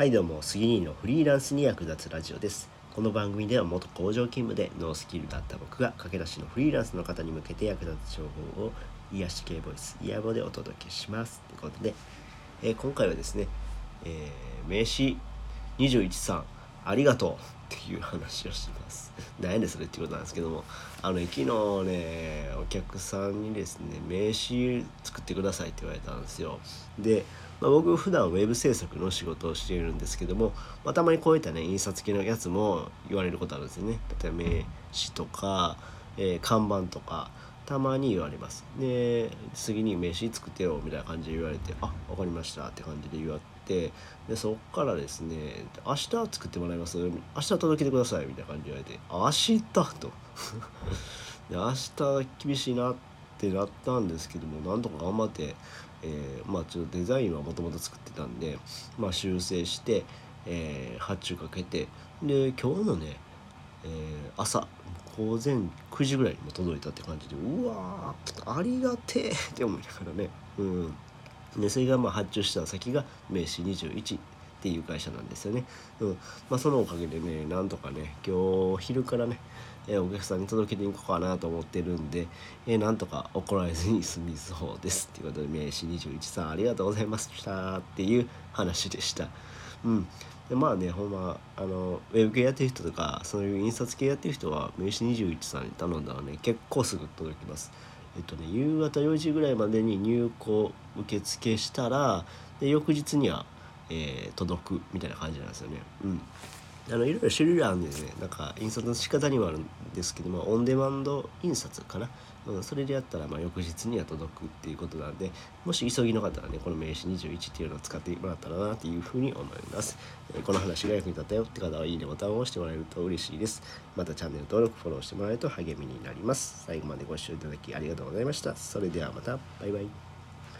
はいどうも杉兄のフリーランスに役立つラジオです。この番組では元工場勤務でノースキルだった僕が駆け出しのフリーランスの方に向けて役立つ情報を癒し系ボイスイヤボでお届けします。ということで、えー、今回はですね、えー、名刺21さんありがとうっていう話をします。何やねんそれっていうことなんですけどもあの昨日ねお客さんにですね名刺作ってくださいって言われたんですよ。でまあ、僕普段ウェブ制作の仕事をしているんですけども、まあ、たまにこういったね印刷系のやつも言われることあるんですよね。例えば名刺とか、えー、看板とかたまに言われます。で次に名刺作ってよみたいな感じで言われてあ分かりましたって感じで言われてでそっからですね明日作ってもらいます？明日届けてくださいみたいな感じで言われて明日と。で明日厳しいなってなったんですけどもなんとか頑張ってえー、まあちょっとデザインはもともと作ってたんで、まあ、修正して、えー、発注かけてで今日のね、えー、朝午前9時ぐらいにも届いたって感じでうわーありがてえって思いながらねうん。でそれがまあ発注した先が名刺21っていう会社なんですよね。うんまあ、そのおかげでねなんとかね今日昼からね、えー、お客さんに届けていこうかなと思ってるんで、えー、なんとか怒られずに済みそうですっていうことで名刺21さんありがとうございましたっていう話でした。うんでまあねほんまあのウェブ系やってる人とかそういう印刷系やってる人は名刺21さんに頼んだらね結構すぐ届きます。えっとね夕方4時ぐらいまでに入庫受付したらで翌日にはえー、届くみたいな感じなんですよね。うん。あのいろいろ種類あるんでねなんか印刷の仕方にもあるんですけどもオンデマンド印刷かな、うん、それでやったらまあ翌日には届くっていうことなんでもし急ぎの方はねこの名刺21っていうのを使ってもらったらなっていうふうに思います、えー、この話が役に立ったよって方はいいねボタンを押してもらえると嬉しいです。またチャンネル登録フォローしてもらえると励みになります。最後までご視聴いただきありがとうございました。それではまた。バイバイ。